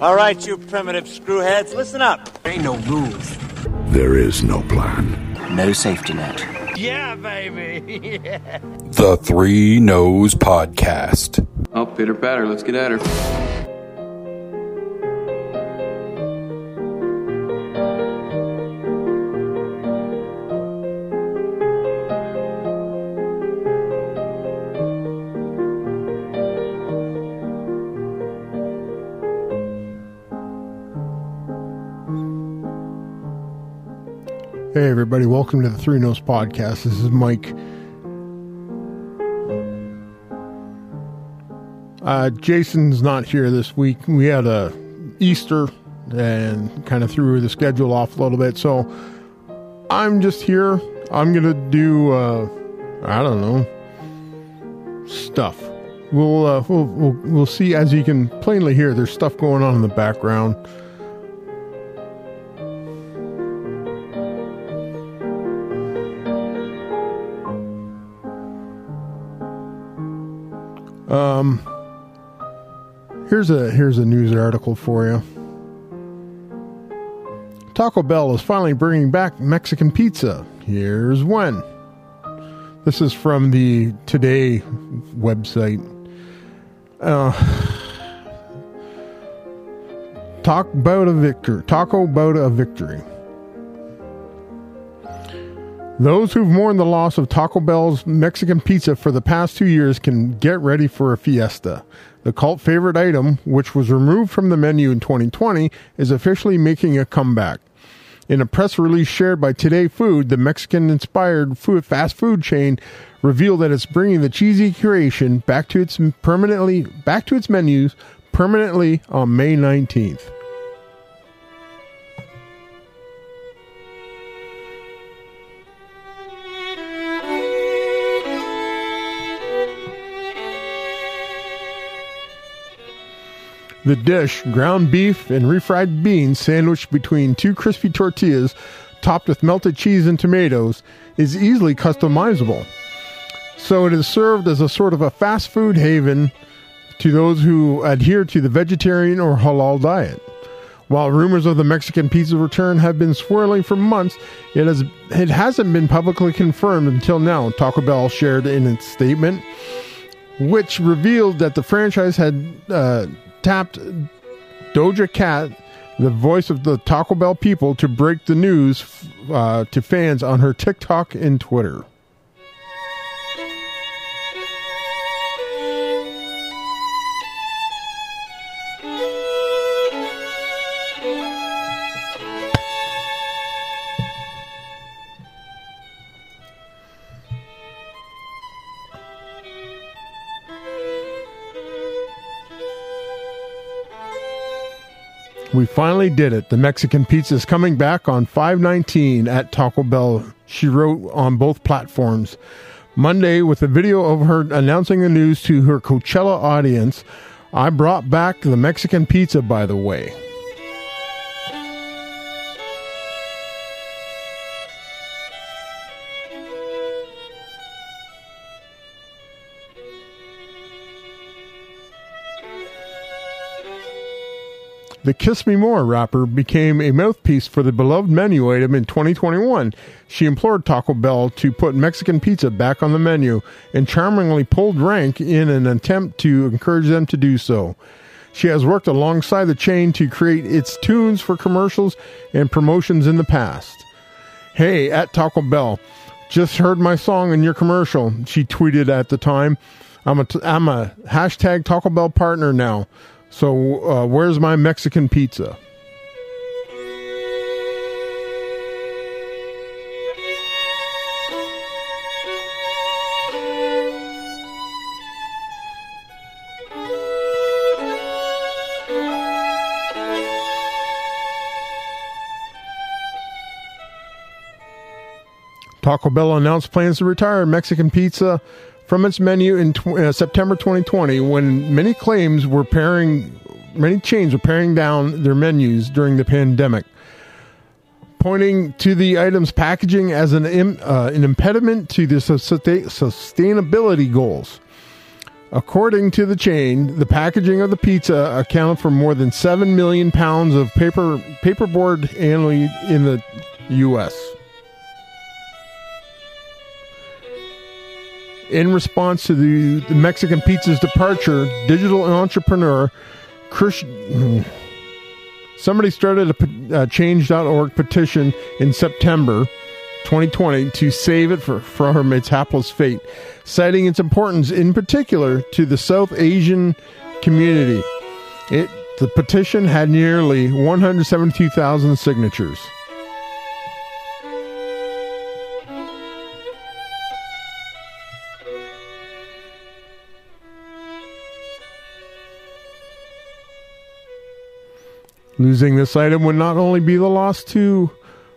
All right, you primitive screwheads, listen up. There ain't no rules. There is no plan. No safety net. Yeah, baby. The Three Noes Podcast. Oh, pitter patter. Let's get at her. Hey, everybody, welcome to the Three Noes Podcast. This is Mike. Uh, Jason's not here this week. We had a Easter and kind of threw the schedule off a little bit. So I'm just here. I'm going to do, uh, I don't know, stuff. We'll, uh, we'll, we'll, we'll see. As you can plainly hear, there's stuff going on in the background. Um, here's a here's a news article for you. Taco Bell is finally bringing back Mexican pizza. Here's when. This is from the Today website. Uh, talk about a victory. Taco about a victory. Those who've mourned the loss of Taco Bell's Mexican pizza for the past two years can get ready for a fiesta. The cult favorite item, which was removed from the menu in 2020, is officially making a comeback. In a press release shared by Today Food, the Mexican inspired fast food chain revealed that it's bringing the cheesy creation back to its permanently back to its menus permanently on May 19th. The dish, ground beef and refried beans sandwiched between two crispy tortillas topped with melted cheese and tomatoes, is easily customizable. So it is served as a sort of a fast food haven to those who adhere to the vegetarian or halal diet. While rumors of the Mexican pizza return have been swirling for months, it has it hasn't been publicly confirmed until now. Taco Bell shared in its statement, which revealed that the franchise had uh, tapped Doja Cat, the voice of the Taco Bell people, to break the news uh, to fans on her TikTok and Twitter. We finally did it. The Mexican pizza is coming back on 519 at Taco Bell, she wrote on both platforms. Monday, with a video of her announcing the news to her Coachella audience, I brought back the Mexican pizza, by the way. The Kiss Me More rapper became a mouthpiece for the beloved menu item in 2021. She implored Taco Bell to put Mexican pizza back on the menu and charmingly pulled rank in an attempt to encourage them to do so. She has worked alongside the chain to create its tunes for commercials and promotions in the past. Hey, at Taco Bell, just heard my song in your commercial, she tweeted at the time. I'm a, I'm a hashtag Taco Bell partner now. So, uh, where's my Mexican pizza? Taco Bell announced plans to retire Mexican pizza from its menu in tw- uh, September 2020 when many claims were paring, many chains were paring down their menus during the pandemic, pointing to the item's packaging as an, Im- uh, an impediment to the su- sustainability goals. According to the chain, the packaging of the pizza accounted for more than 7 million pounds of paper paperboard annually in the U.S. In response to the, the Mexican pizza's departure, digital entrepreneur Chris, somebody started a uh, change.org petition in September 2020 to save it for, from its hapless fate, citing its importance in particular to the South Asian community. It, the petition had nearly 172,000 signatures. Losing this item would not only be the loss to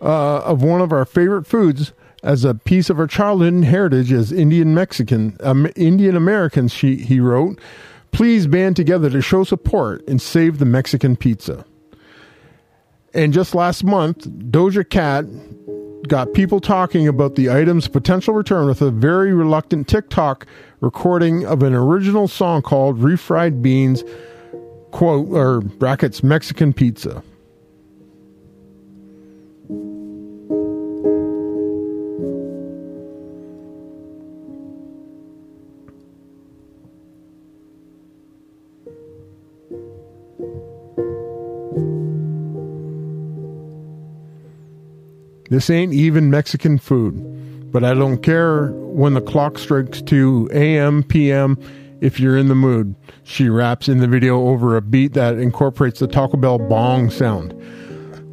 uh, of one of our favorite foods as a piece of our childhood heritage as Indian Mexican um, Indian Americans. She he wrote, "Please band together to show support and save the Mexican pizza." And just last month, Doja Cat got people talking about the item's potential return with a very reluctant TikTok recording of an original song called "Refried Beans." Quote or brackets Mexican pizza. This ain't even Mexican food, but I don't care when the clock strikes 2 a.m., p.m if you're in the mood. She raps in the video over a beat that incorporates the Taco Bell bong sound.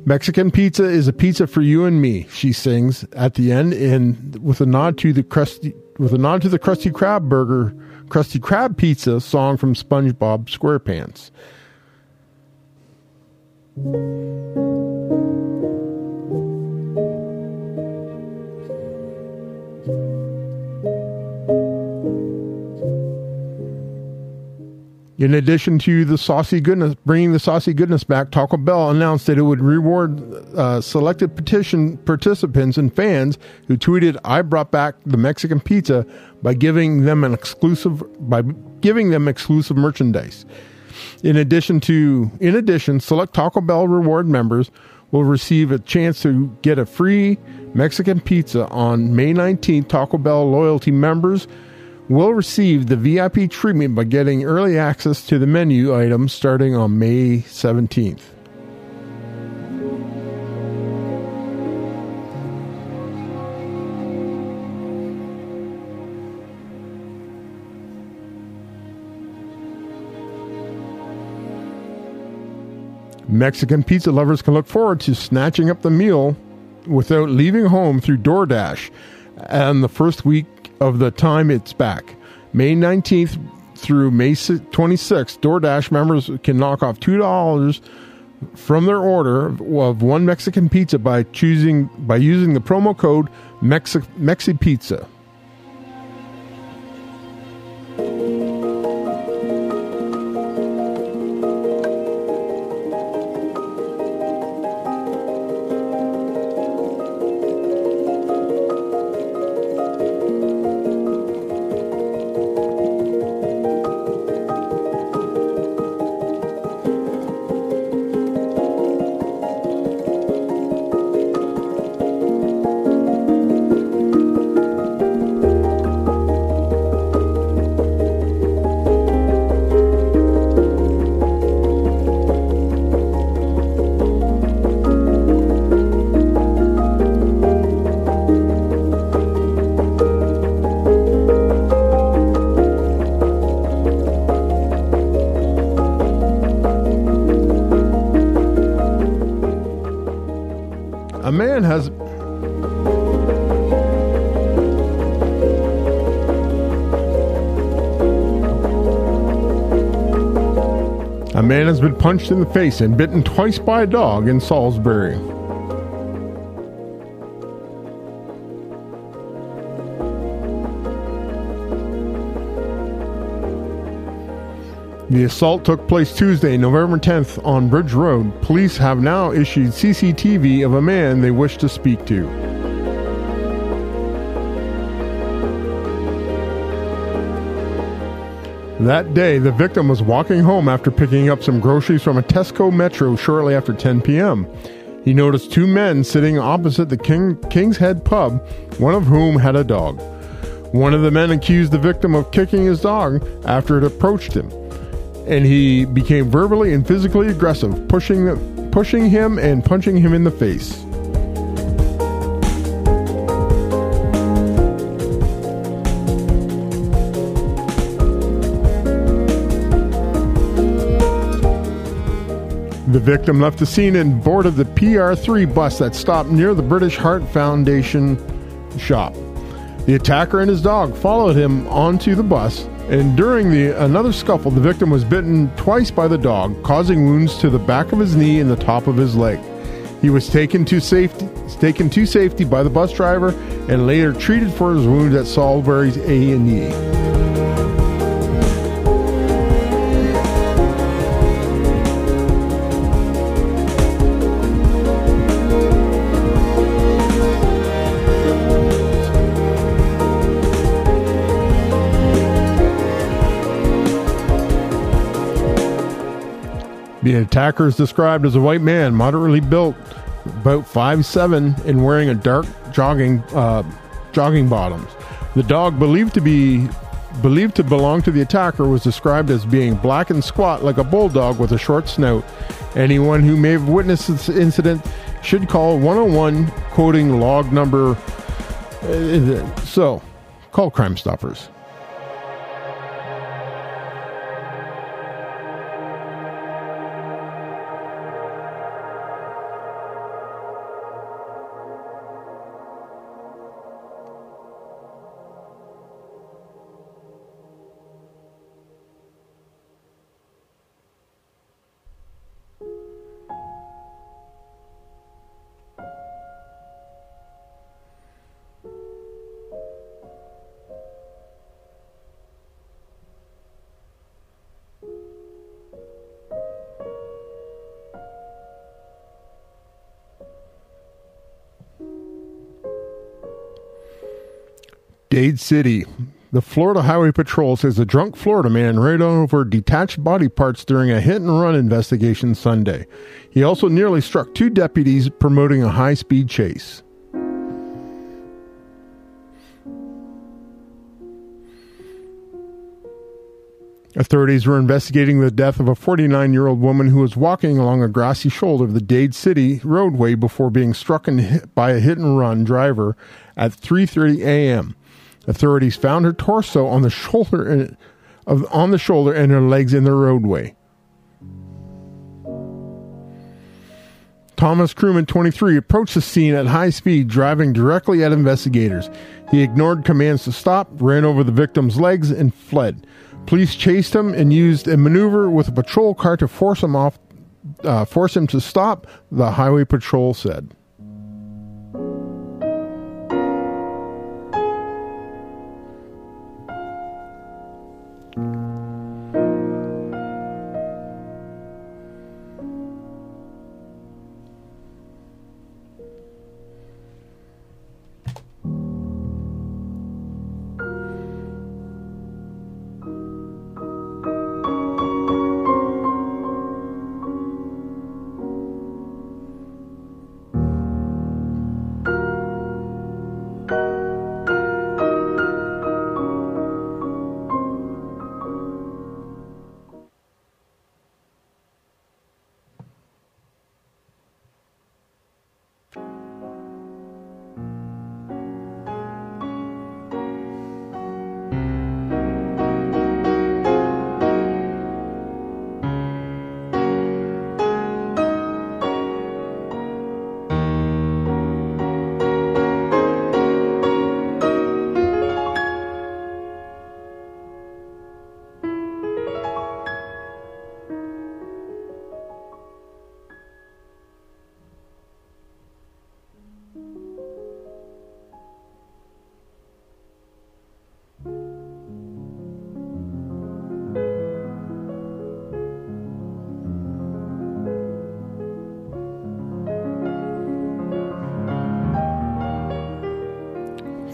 Mexican pizza is a pizza for you and me, she sings at the end and with a nod to the crusty with a nod to the Krusty Krab burger, Krusty Krab pizza song from SpongeBob SquarePants. In addition to the saucy goodness, bringing the saucy goodness back, Taco Bell announced that it would reward uh, selected petition participants and fans who tweeted, "I brought back the Mexican pizza" by giving them an exclusive by giving them exclusive merchandise. In addition to, in addition, select Taco Bell reward members will receive a chance to get a free Mexican pizza on May 19th. Taco Bell loyalty members will receive the VIP treatment by getting early access to the menu items starting on May 17th. Mexican pizza lovers can look forward to snatching up the meal without leaving home through DoorDash and the first week of the time it's back. May 19th through May 26th, DoorDash members can knock off $2 from their order of one Mexican pizza by choosing by using the promo code Mexi, Mexi Pizza. Has been punched in the face and bitten twice by a dog in Salisbury. The assault took place Tuesday, November 10th on Bridge Road. Police have now issued CCTV of a man they wish to speak to. That day, the victim was walking home after picking up some groceries from a Tesco Metro shortly after 10 p.m. He noticed two men sitting opposite the King, King's Head pub, one of whom had a dog. One of the men accused the victim of kicking his dog after it approached him, and he became verbally and physically aggressive, pushing, pushing him and punching him in the face. The victim left the scene and boarded the PR3 bus that stopped near the British Heart Foundation shop. The attacker and his dog followed him onto the bus, and during the another scuffle, the victim was bitten twice by the dog, causing wounds to the back of his knee and the top of his leg. He was taken to safety, taken to safety by the bus driver, and later treated for his wounds at Salisbury's A The attacker is described as a white man, moderately built, about 5'7", and wearing a dark jogging uh, jogging bottoms. The dog, believed to be believed to belong to the attacker, was described as being black and squat like a bulldog with a short snout. Anyone who may have witnessed this incident should call 101, quoting log number. Uh, so, call Crime Stoppers. Dade City. The Florida Highway Patrol says a drunk Florida man ran over detached body parts during a hit and run investigation Sunday. He also nearly struck two deputies promoting a high speed chase. Authorities were investigating the death of a 49 year old woman who was walking along a grassy shoulder of the Dade City roadway before being struck by a hit and run driver at 3:30 a.m. Authorities found her torso on the shoulder and, of, on the shoulder and her legs in the roadway. Thomas Crewman, 23, approached the scene at high speed, driving directly at investigators. He ignored commands to stop, ran over the victim's legs, and fled. Police chased him and used a maneuver with a patrol car to force him off, uh, force him to stop. The highway patrol said.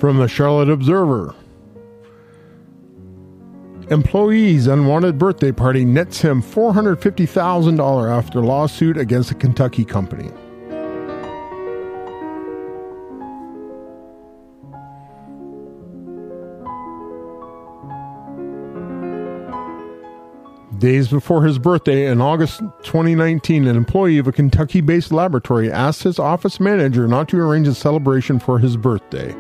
From the Charlotte Observer. Employee's unwanted birthday party nets him $450,000 after lawsuit against a Kentucky company. Days before his birthday in August 2019, an employee of a Kentucky based laboratory asked his office manager not to arrange a celebration for his birthday.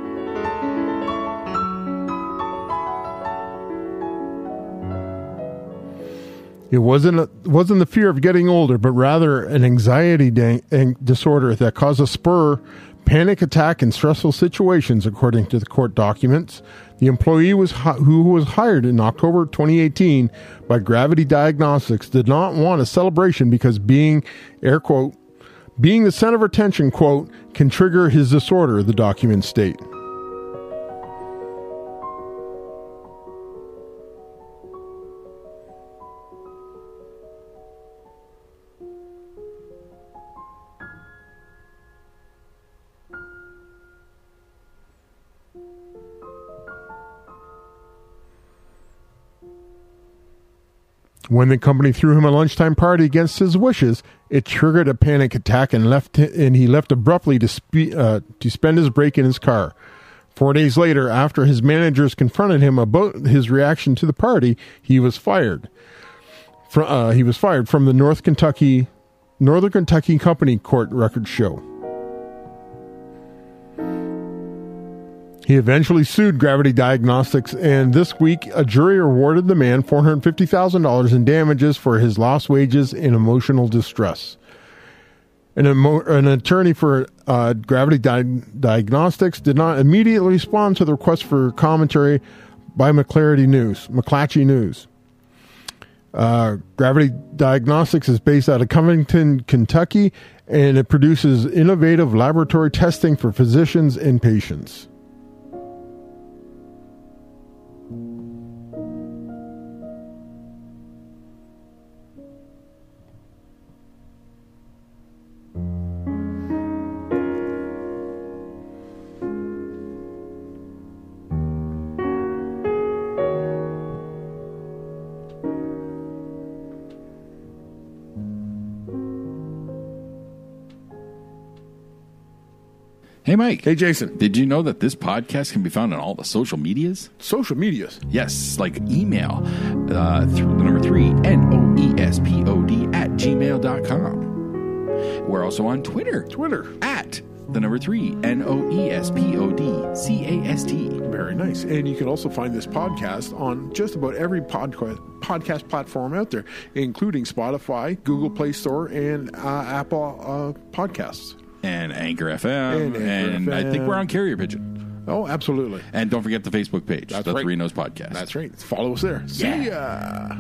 It wasn't a, wasn't the fear of getting older, but rather an anxiety da- disorder that caused a spur, panic attack in stressful situations, according to the court documents. The employee was hi- who was hired in October 2018 by Gravity Diagnostics did not want a celebration because being air quote being the center of attention quote can trigger his disorder. The documents state. When the company threw him a lunchtime party against his wishes, it triggered a panic attack and left and he left abruptly to spe- uh, to spend his break in his car. Four days later, after his managers confronted him about his reaction to the party, he was fired. Fr- uh, he was fired from the North Kentucky Northern Kentucky Company Court records show. He eventually sued Gravity Diagnostics, and this week a jury awarded the man $450,000 in damages for his lost wages and emotional distress. An, emo- an attorney for uh, Gravity Di- Diagnostics did not immediately respond to the request for commentary by McClarty News, McClatchy News. Uh, Gravity Diagnostics is based out of Covington, Kentucky, and it produces innovative laboratory testing for physicians and patients. Hey, Mike. Hey, Jason. Did you know that this podcast can be found on all the social medias? Social medias. Yes, like email uh, through the number three, N O E S P O D, at gmail.com. We're also on Twitter. Twitter. At the number three, N O E S P O D C A S T. Very nice. And you can also find this podcast on just about every podcast podcast platform out there, including Spotify, Google Play Store, and uh, Apple uh, Podcasts. And Anchor FM. And Anchor I think we're on Carrier Pigeon. Oh, absolutely. And don't forget the Facebook page, That's the right. Three Noes Podcast. That's right. Follow us there. See ya.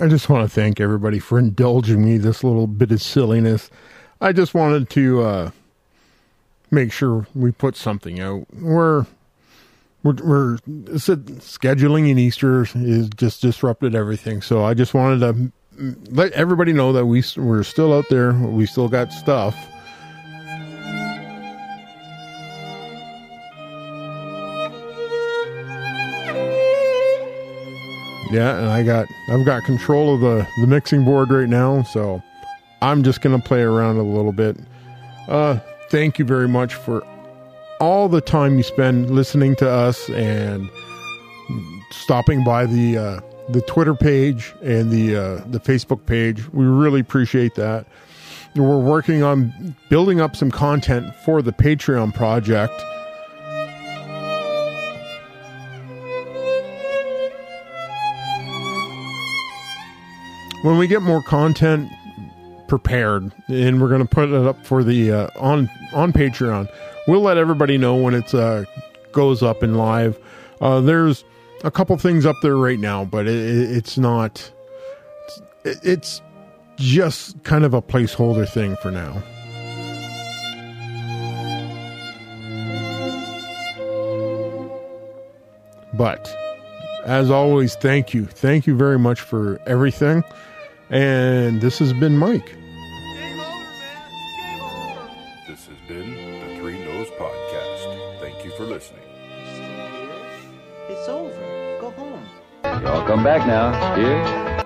I just want to thank everybody for indulging me this little bit of silliness. I just wanted to uh, make sure we put something out. We're we're, we're scheduling in Easter is just disrupted everything. So I just wanted to let everybody know that we we're still out there. We still got stuff. Yeah, and I got I've got control of the the mixing board right now, so I'm just gonna play around a little bit. Uh, thank you very much for all the time you spend listening to us and stopping by the uh, the Twitter page and the uh, the Facebook page. We really appreciate that. We're working on building up some content for the Patreon project. When we get more content prepared and we're going to put it up for the uh, on on Patreon. We'll let everybody know when it's uh goes up in live. Uh, there's a couple things up there right now, but it, it- it's not. It, it's just kind of a placeholder thing for now. But as always, thank you. Thank you very much for everything. And this has been Mike. Has been the Three Noes Podcast. Thank you for listening. It's over. Go home. Y'all come back now, dear.